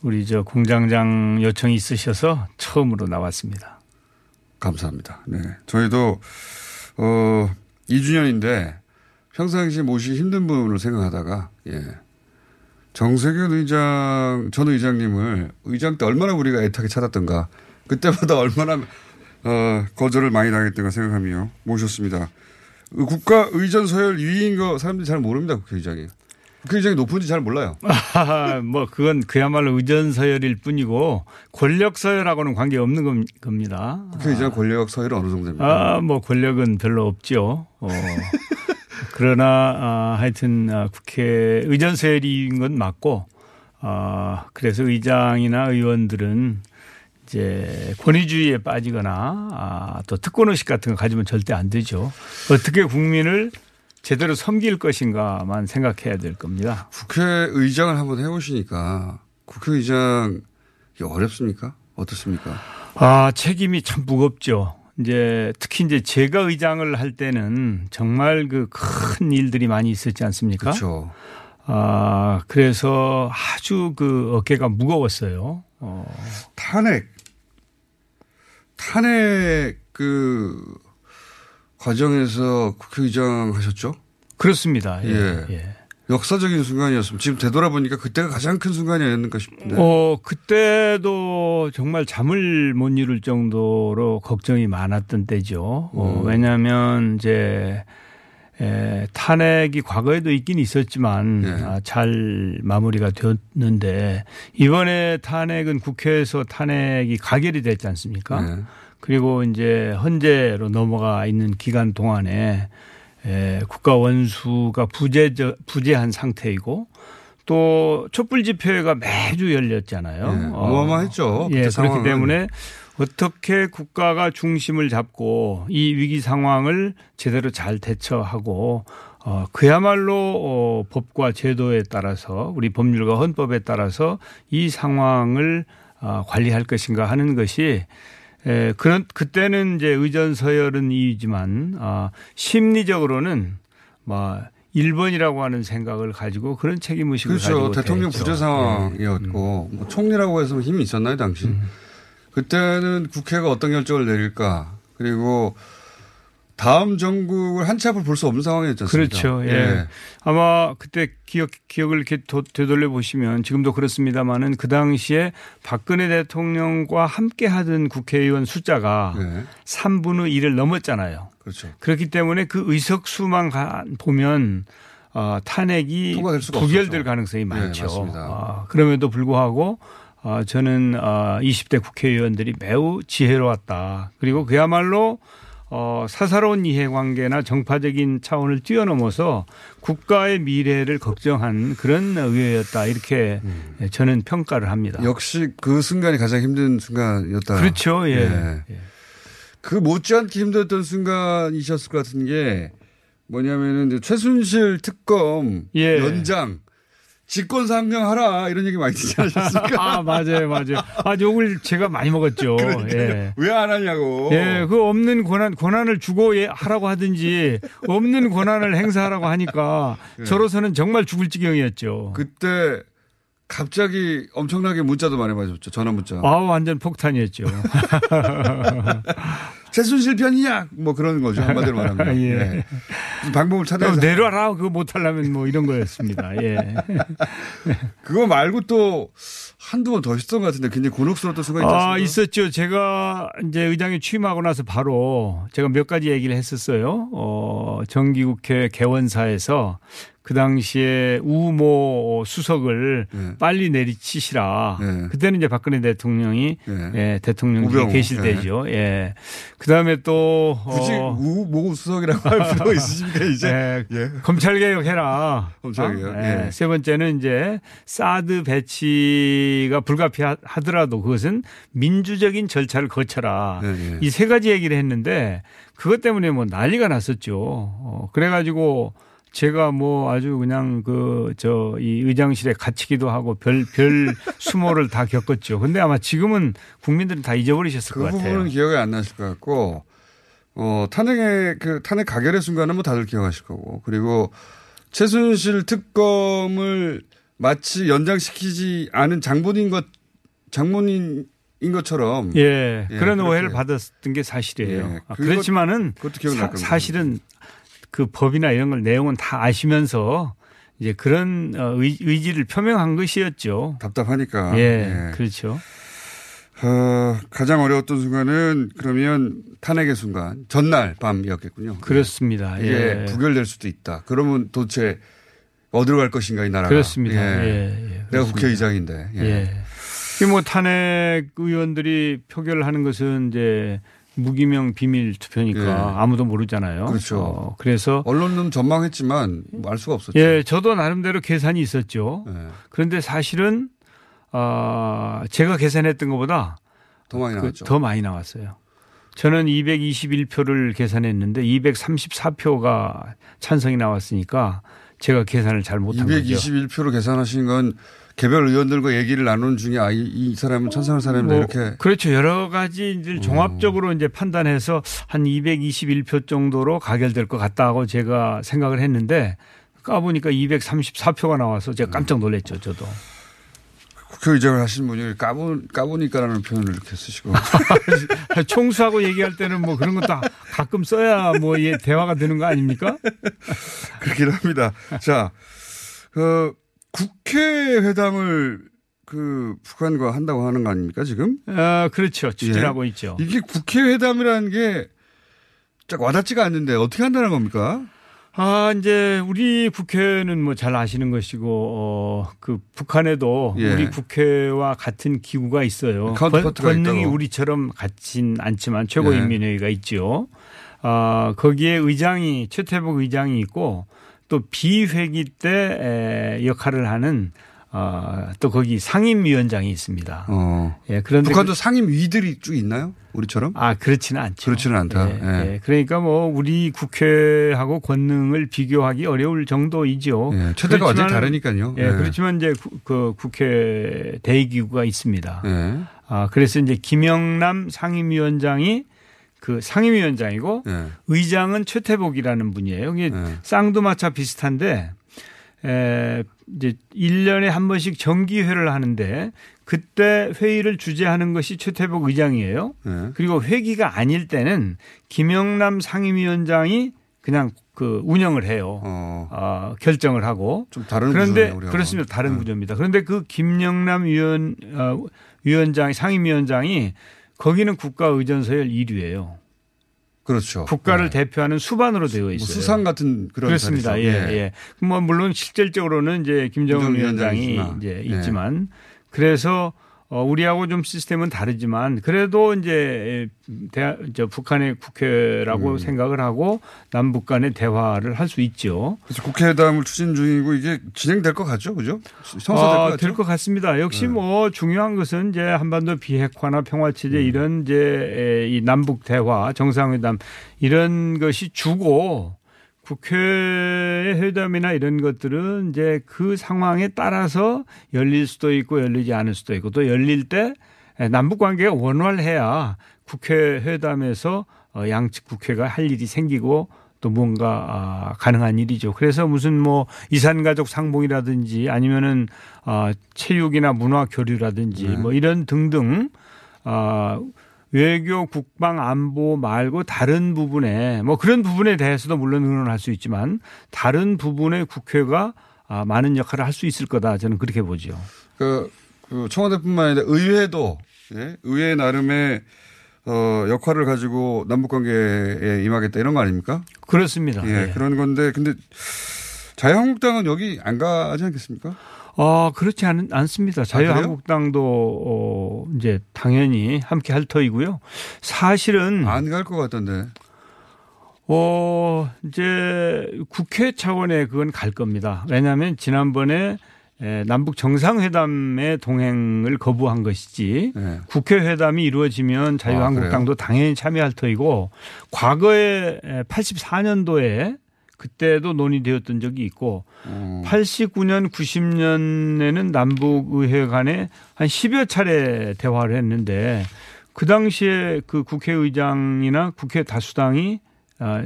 우리 저 공장장 요청이 있으셔서 처음으로 나왔습니다. 감사합니다. 네. 저희도, 어, 2주년인데 평상시에 모시기 힘든 분을 생각하다가, 예. 정세균 의장, 전 의장님을 의장 때 얼마나 우리가 애타게 찾았던가. 그때보다 얼마나 어, 거절을 많이 당했던가 생각하며 모셨습니다. 국가 의전 서열 2위인 거 사람들이 잘 모릅니다. 국회의장이. 국회의장이 높은지 잘 몰라요. 뭐 그건 그야말로 의전 서열일 뿐이고 권력 서열하고는 관계 없는 겁니다. 국회의장 권력 서열은 어느 정도 됩니까? 아, 뭐 권력은 별로 없죠. 어. 그러나 아, 하여튼 아, 국회 의전 서열인 건 맞고 아, 그래서 의장이나 의원들은 이제 권위주의에 빠지거나 아, 또 특권의식 같은 거 가지면 절대 안 되죠. 어떻게 국민을 제대로 섬길 것인가만 생각해야 될 겁니다. 국회의장을 한번 해보시니까 국회의장 어렵습니까? 어떻습니까? 아 책임이 참 무겁죠. 이제 특히 이제 제가 의장을 할 때는 정말 그 큰 일들이 많이 있었지 않습니까? 그렇죠. 아 그래서 아주 그 어깨가 무거웠어요. 어. 탄핵 탄핵 그 과정에서 국회의장 하셨죠? 그렇습니다. 예. 예. 예. 역사적인 순간이었습니다. 지금 되돌아보니까 그때가 가장 큰 순간이 아니었는가 싶은데. 어, 그때도 정말 잠을 못 이룰 정도로 걱정이 많았던 때죠. 어, 음. 왜냐하면 이제 에, 탄핵이 과거에도 있긴 있었지만 네. 아, 잘 마무리가 되었는데 이번에 탄핵은 국회에서 탄핵이 가결이 됐지 않습니까? 네. 그리고 이제 헌재로 넘어가 있는 기간 동안에 에, 국가 원수가 부재 부재한 상태이고 또 촛불 집회가 매주 열렸잖아요. 네, 어마어마했죠. 예, 그때 그렇기 상황은. 때문에 어떻게 국가가 중심을 잡고 이 위기 상황을 제대로 잘 대처하고 어, 그야말로 어, 법과 제도에 따라서 우리 법률과 헌법에 따라서 이 상황을 어, 관리할 것인가 하는 것이 에, 그런 그때는 이제 의전 서열은 이유지만 아, 심리적으로는 뭐 1번이라고 하는 생각을 가지고 그런 책임 의식을 그렇죠. 가지고 대통령. 부재 상황이었고 음. 뭐 총리라고 해서 힘이 있었나요 당시? 그때는 국회가 어떤 결정을 내릴까 그리고 다음 정국을 한 치 앞을 볼 수 없는 상황이었지 않습니까? 그렇죠. 예. 아마 그때 기억 기억을 이렇게 도- 되돌려 보시면 지금도 그렇습니다만은 그 당시에 박근혜 대통령과 함께 하던 국회의원 숫자가 네. 3분의 1을 넘었잖아요. 그렇죠. 그렇기 때문에 그 의석 수만 가- 보면 어, 탄핵이 부결될 없었죠. 가능성이 네, 많죠. 맞습니다. 아, 그럼에도 불구하고 어, 저는 어, 20대 국회의원들이 매우 지혜로웠다. 그리고 그야말로 어, 사사로운 이해관계나 정파적인 차원을 뛰어넘어서 국가의 미래를 걱정한 그런 의회였다. 이렇게 저는 평가를 합니다. 음. 역시 그 순간이 가장 힘든 순간이었다. 그렇죠. 예. 그 못지않게 힘들었던 순간이셨을 것 같은 게 뭐냐면은 최순실 특검 예. 연장 직권 상정하라 이런 얘기 많이 듣지 않으셨습니까? 아, 맞아요, 맞아요. 아, 욕을 제가 많이 먹었죠. 예. 왜 안 하냐고. 예, 그 없는 권한, 권한을 주고 예, 하라고 하든지 없는 권한을 행사하라고 하니까 예. 저로서는 정말 죽을 지경이었죠. 그때 갑자기 엄청나게 문자도 많이 받았죠. 전화 문자. 아, 완전 폭탄이었죠. 최순실 편이야. 뭐 그런 거죠. 한마디로 말하면. 예. 예. 무슨 방법을 찾아야 그럼 내려라. 그거 못하려면 뭐 이런 거였습니다. 예. 그거 말고 또 한두 번 더 있었던 것 같은데 굉장히 곤혹스러웠던 순간이 아, 있었어요. 있었죠. 제가 이제 의장에 취임하고 나서 바로 제가 몇 가지 얘기를 했었어요. 어, 정기국회 개원사에서 그 당시에 우모 수석을 네. 빨리 내리치시라. 그때는 이제 박근혜 대통령이 예, 대통령이 우병우. 계실 네. 때죠. 예. 그 다음에 또 굳이 어, 우모 수석이라고 할 필요가 있으십니까 이제? 예. 검찰 개혁 해라. 검찰 개혁, 어? 예. 세 번째는 이제 사드 배치가 불가피하더라도 그것은 민주적인 절차를 거쳐라. 예. 이세 가지 얘기를 했는데 그것 때문에 뭐 난리가 났었죠. 어, 그래가지고 제가 뭐 아주 그냥 그 저 이 의장실에 갇히기도 하고 별 별 수모를 다 겪었죠. 근데 아마 지금은 국민들은 다 잊어버리셨을 그 것 같아요. 부분은 기억이 안 나실 것 같고 어 탄핵의 그 탄핵 가결의 순간은 뭐 다들 기억하실 거고 그리고 최순실 특검을 마치 연장시키지 않은 장본인 것 장본인 인 것처럼 예, 그런 그렇게. 오해를 받았던 게 사실이에요. 예, 아, 그것- 그렇지만은. 사, 실은 그 법이나 이런 걸 내용은 다 아시면서 이제 그런 어, 의, 의지를 표명한 것이었죠. 답답하니까. 예, 그렇죠. 어, 가장 어려웠던 순간은 그러면 탄핵의 순간 전날 밤이었겠군요. 그렇습니다. 이게 예. 부결될 수도 있다. 그러면 도대체 어디로 갈 것인가 이 나라가. 그렇습니다. 예. 예, 예, 내가 그렇습니다. 국회의장인데. 예. 예. 이뭐 탄핵 의원들이 표결하는 것은 이제 무기명 비밀 투표니까 예. 아무도 모르잖아요. 그렇죠. 어, 그래서 언론은 전망했지만 뭐알 수가 없었죠. 예, 저도 나름대로 계산이 있었죠. 예. 그런데 사실은 아 제가 계산했던 것보다 더 많이 그 나왔죠. 더 많이 나왔어요. 저는 221표를 계산했는데 234표가 찬성이 나왔으니까 제가 계산을 잘 못한 거죠. 221표로 계산하신 건 개별 의원들과 얘기를 나누는 중에 아, 이, 이 사람은 찬성할 사람이다 뭐 이렇게. 그렇죠. 여러 가지를 종합적으로 이제 판단해서 한 221표 정도로 가결될 것 같다고 제가 생각을 했는데 까보니까 234표가 나와서 제가 깜짝 놀랐죠. 저도. 국회의장을 하신 분이 까보, 까보니까라는 표현을 이렇게 쓰시고. 총수하고 얘기할 때는 뭐 그런 것도 가끔 써야 뭐 예, 대화가 되는 거 아닙니까? 그렇긴 합니다. 자, 그 국회 회담을 그 북한과 한다고 하는 거 아닙니까 지금? 아 그렇죠. 추진하고 예. 있죠. 이게 국회 회담이라는 게딱 와닿지가 않는데 어떻게 한다는 겁니까? 아, 이제 우리 국회는 뭐 잘 아시는 것이고, 어, 그 북한에도 예. 우리 국회와 같은 기구가 있어요. 권, 능이 있다고. 우리처럼 같진 않지만 최고인민회의가 있죠. 아, 거기에 의장이, 최태복 의장이 있고 또 비회기 때 에, 역할을 하는 어, 또 거기 상임위원장이 있습니다. 어. 예, 그런데 북한도 상임위들이 쭉 있나요? 우리처럼? 아, 그렇지는 않죠. 그렇지는 않다. 예, 예. 예. 그러니까 뭐 우리 국회하고 권능을 비교하기 어려울 정도이죠. 예, 최대가 완전히 다르니까요. 예, 예. 그렇지만 이제 구- 그 국회 대기구가 있습니다. 예. 아, 그래서 이제 김영남 상임위원장이 그 상임위원장이고 예. 의장은 최태복이라는 분이에요. 이게 쌍두마차 비슷한데 에, 이제 1년에 한 번씩 정기회를 하는데 그때 회의를 주재하는 것이 최태복 의장이에요. 예. 그리고 회기가 아닐 때는 김영남 상임위원장이 그냥 그 운영을 해요. 어, 결정을 하고. 좀 다른 그런데 구조네요. 그렇습니다. 다른 구조입니다. 그런데 그 김영남 위원 어, 위원장 상임위원장이 거기는 국가 의전 서열 1위예요. 그렇죠. 국가를 대표하는 수반으로 되어 뭐 있어요. 수상 같은 그런 그렇습니다. 자리죠. 예, 예. 예. 뭐 물론 실질적으로는 이제 김정은 김정은 위원장이 위원장이지만. 이제 예. 있지만 그래서 어 우리하고 좀 시스템은 다르지만 그래도 이제 대저 북한의 국회라고 음. 생각을 하고 남북 간의 대화를 할 수 있죠. 그래서 국회회담을 추진 중이고 이게 진행될 것 같죠, 그죠? 성사될 것 아, 같죠. 될것 같습니다. 역시 뭐 중요한 것은 이제 한반도 비핵화나 평화체제 이런 이제 에, 이 남북 대화, 정상회담 이런 것이 주고 국회 회담이나 이런 것들은 이제 그 상황에 따라서 열릴 수도 있고 열리지 않을 수도 있고 또 열릴 때 남북 관계가 원활해야 국회 회담에서 어, 양측 국회가 할 일이 생기고 또 뭔가 아, 가능한 일이죠. 그래서 무슨 뭐 이산가족 상봉이라든지 아니면은 아, 체육이나 문화 교류라든지 네. 뭐 이런 등등 아, 외교, 국방, 안보 말고 다른 부분에 뭐 그런 부분에 대해서도 물론 의논할 수 있지만 다른 부분에 국회가 아, 많은 역할을 할 수 있을 거다 저는 그렇게 보죠. 그, 그 청와대뿐만 아니라 의회도 예? 의회 나름의 어, 역할을 가지고 남북 관계에 임하겠다 이런 거 아닙니까? 그렇습니다. 예, 예. 그런 건데 근데 자유한국당은 여기 안 가지 않겠습니까? 아, 그렇지 않, 않습니다. 아? 자유한국당도 어, 이제 당연히 함께 할 터이고요. 사실은 안 갈 것 같던데. 어, 이제 국회 차원에 그건 갈 겁니다. 왜냐하면 지난번에 에, 남북 정상회담의 동행을 거부한 것이지 네. 국회 회담이 이루어지면 자유한국당도 당연히 참여할 터이고 과거에 84년도에 그때도 논의되었던 적이 있고 음. 89년 90년에는 남북 의회 간에 한 10여 차례 대화를 했는데 그 당시에 그 국회의장이나 국회 다수당이 아,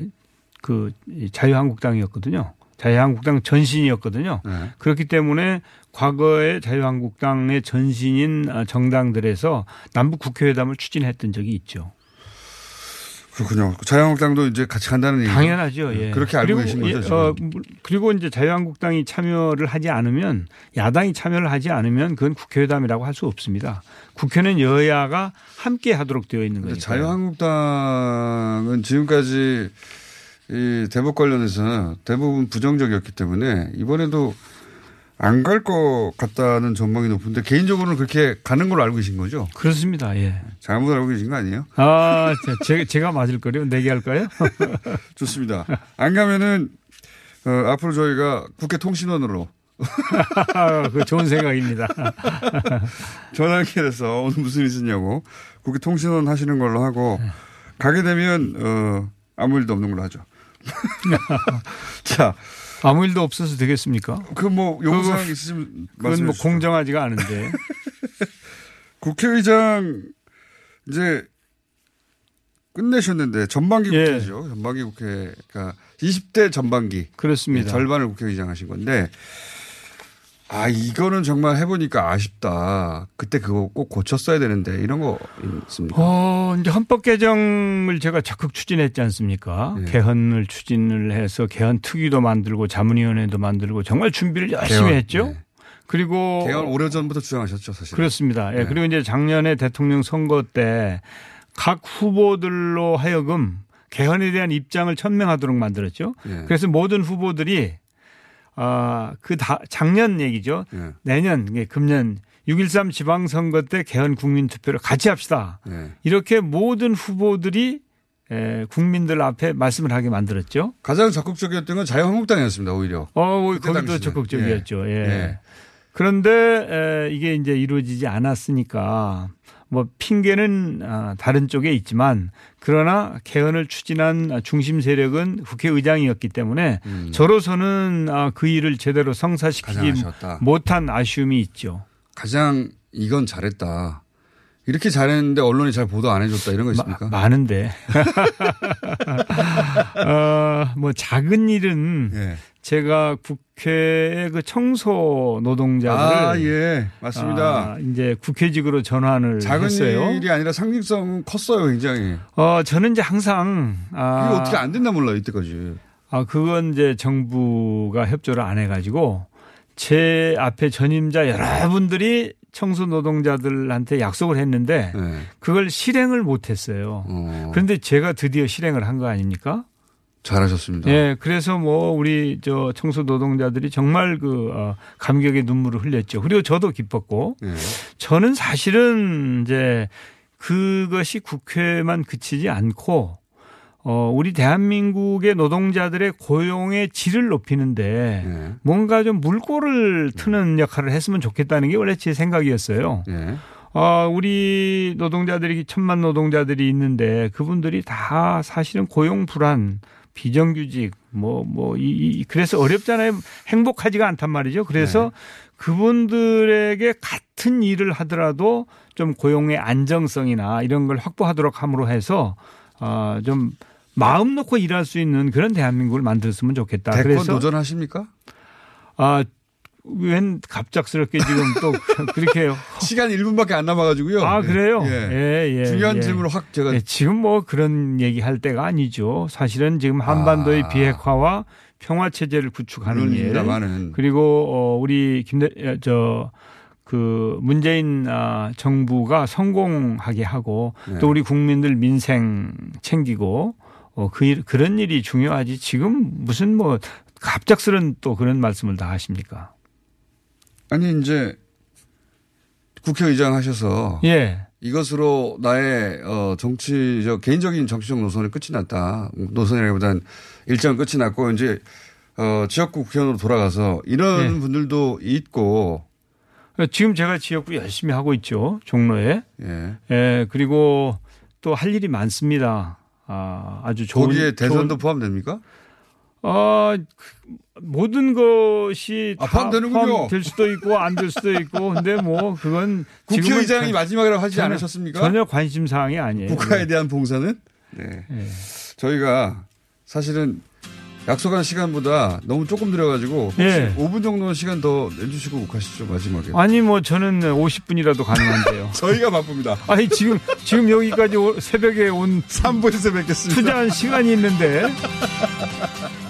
그 자유한국당이었거든요. 자유한국당 전신이었거든요. 네. 그렇기 때문에 과거에 자유한국당의 전신인 아, 정당들에서 남북 국회회담을 추진했던 적이 있죠. 그렇군요. 자유한국당도 이제 같이 간다는 얘기. 당연하죠. 예. 그렇게 알고 그리고, 계신 거죠. 예, 지금? 어, 물- 그리고 이제 자유한국당이 참여를 하지 않으면 야당이 참여를 하지 않으면 그건 국회의담이라고 할 수 없습니다. 국회는 여야가 함께 하도록 되어 있는 거니까. 자유한국당은 지금까지 이 대북 관련해서 대부분 부정적이었기 때문에 이번에도 안 갈 것 같다는 전망이 높은데 개인적으로는 그렇게 가는 걸로 알고 계신 거죠? 그렇습니다. 예. 잘못 알고 계신 거 아니에요? 아, 제- 제가, 맞을 거요 내기할까요? 좋습니다. 안 가면은 어, 앞으로 저희가 국회 통신원으로 그 좋은 생각입니다. 전화 연결해서 오늘 무슨 일 있었냐고 국회 통신원 하시는 걸로 하고 가게 되면 어, 아무 일도 없는 걸로 하죠. 자. 아무 일도 없어서 되겠습니까? 그 뭐 요구사항 있으시면 그건 뭐. 공정하지가 않은데. 국회의장 이제 끝내셨는데 전반기 예. 국회죠. 전반기 국회가 20대 전반기 그렇습니다. 예, 절반을 국회의장 하신 건데 아 이거는 정말 해보니까 아쉽다. 그때 그거 꼭 고쳤어야 되는데 이런 거 있습니까? 어, 이제 헌법 개정을 제가 적극 추진했지 않습니까? 예. 개헌을 추진을 해서 개헌 특위도 만들고 자문위원회도 만들고 정말 준비를 열심히 개헌, 했죠. 그리고 개헌 오래 전부터 주장하셨죠, 사실. 그렇습니다. 예. 네. 그리고 이제 작년에 대통령 선거 때 각 후보들로 하여금 개헌에 대한 입장을 천명하도록 만들었죠. 예. 그래서 모든 후보들이 아, 그 다, 작년 얘기죠. 예. 내년, 이게 금년 6.13 지방선거 때 개헌 국민투표를 같이 합시다. 예. 이렇게 모든 후보들이 에, 국민들 앞에 말씀을 하게 만들었죠. 가장 적극적이었던 건 자유한국당이었습니다, 오히려. 어, 거기도 당시는. 적극적이었죠. 예. 예. 그런데 에, 이게 이제 이루어지지 않았으니까 뭐 핑계는 아, 다른 쪽에 있지만 그러나 개헌을 추진한 중심 세력은 국회의장이었기 때문에 저로서는 아, 그 일을 제대로 성사시키지. 못한 아쉬움이 있죠. 가장 이건 잘했다. 이렇게 잘했는데 언론이 잘 보도 안 해줬다 이런 거 있습니까? 많은데. 어, 뭐 작은 일은 예. 제가 국회의 그 청소 노동자들을 아, 예. 맞습니다. 아, 이제 국회직으로 전환을 작은 했어요. 일이 아니라 상징성은 컸어요, 굉장히. 어, 저는 이제 항상 아, 이게 어떻게 안 됐나 몰라요, 이때까지. 아, 그건 이제 정부가 협조를 안 해 가지고 제 앞에 전임자 여러분들이 청소 노동자들한테 약속을 했는데 네. 그걸 실행을 못 했어요. 그런데 제가 드디어 실행을 한 거 아닙니까? 잘하셨습니다. 예, 그래서 뭐 우리 저 청소 노동자들이 정말 그 어, 감격의 눈물을 흘렸죠. 그리고 저도 기뻤고 예. 저는 사실은 이제 그것이 국회만 그치지 않고 어, 우리 대한민국의 노동자들의 고용의 질을 높이는데 예. 뭔가 좀 물꼬를 트는 역할을 했으면 좋겠다는 게 원래 제 생각이었어요. 예. 어, 우리 노동자들이 천만 노동자들이 있는데 그분들이 다 사실은 고용 불안, 비정규직, 뭐, 뭐, 이, 이 그래서 어렵잖아요. 행복하지가 않단 말이죠. 그래서 그분들에게 같은 일을 하더라도 좀 고용의 안정성이나 이런 걸 확보하도록 함으로 해서 어, 좀 마음 놓고 일할 수 있는 그런 대한민국을 만들었으면 좋겠다. 대권 그래서 도전하십니까? 아, 웬 갑작스럽게 지금 또 그렇게 해요. 시간 1분밖에 안 남아가지고요. 아, 그래요? 예. 예, 예. 중요한 예. 질문을 확 제가. 예, 지금 뭐 그런 얘기 할 때가 아니죠. 사실은 지금 한반도의 아. 비핵화와 평화 체제를 구축하는 일. 그리고 어 우리 김대 저 그 문재인 아, 정부가 성공하게 하고 네. 또 우리 국민들 민생 챙기고 어, 그 일, 그런 일이 중요하지 지금 무슨 뭐 갑작스런 또 그런 말씀을 다 하십니까? 아니, 이제 국회의장 하셔서. 예. 이것으로 나의 어 정치적 개인적인 정치적 노선이 끝이 났다. 노선이라기보단 일정 끝이 났고 이제 어 지역구 국회의원으로 돌아가서 이런 네. 분들도 있고 지금 제가 지역구 열심히 하고 있죠. 종로에. 예. 예, 그리고 또 할 일이 많습니다. 아, 아주 좋은. 거기에 대선도 좋은- 포함됩니까? 아, 그 모든 것이 아. 포함될 수도 있고 안 될 수도 있고 근데 뭐 그건 국회의장이 전- 마지막이라고 하지 전혀- 않으셨습니까? 전혀 관심 사항이 아니에요. 국가에 대한 봉사는 네. 예. 저희가 사실은 약속한 시간보다 너무 조금 들어가지고 혹시 예. 5분 정도 시간 더 내주시고 가시죠 마지막에. 아니 뭐 저는 50분이라도 가능한데요. 저희가 바쁩니다. 아니 지금 지금 여기까지 오- 새벽에 온 3분에서 뵙겠습니다. 투자한 시간이 있는데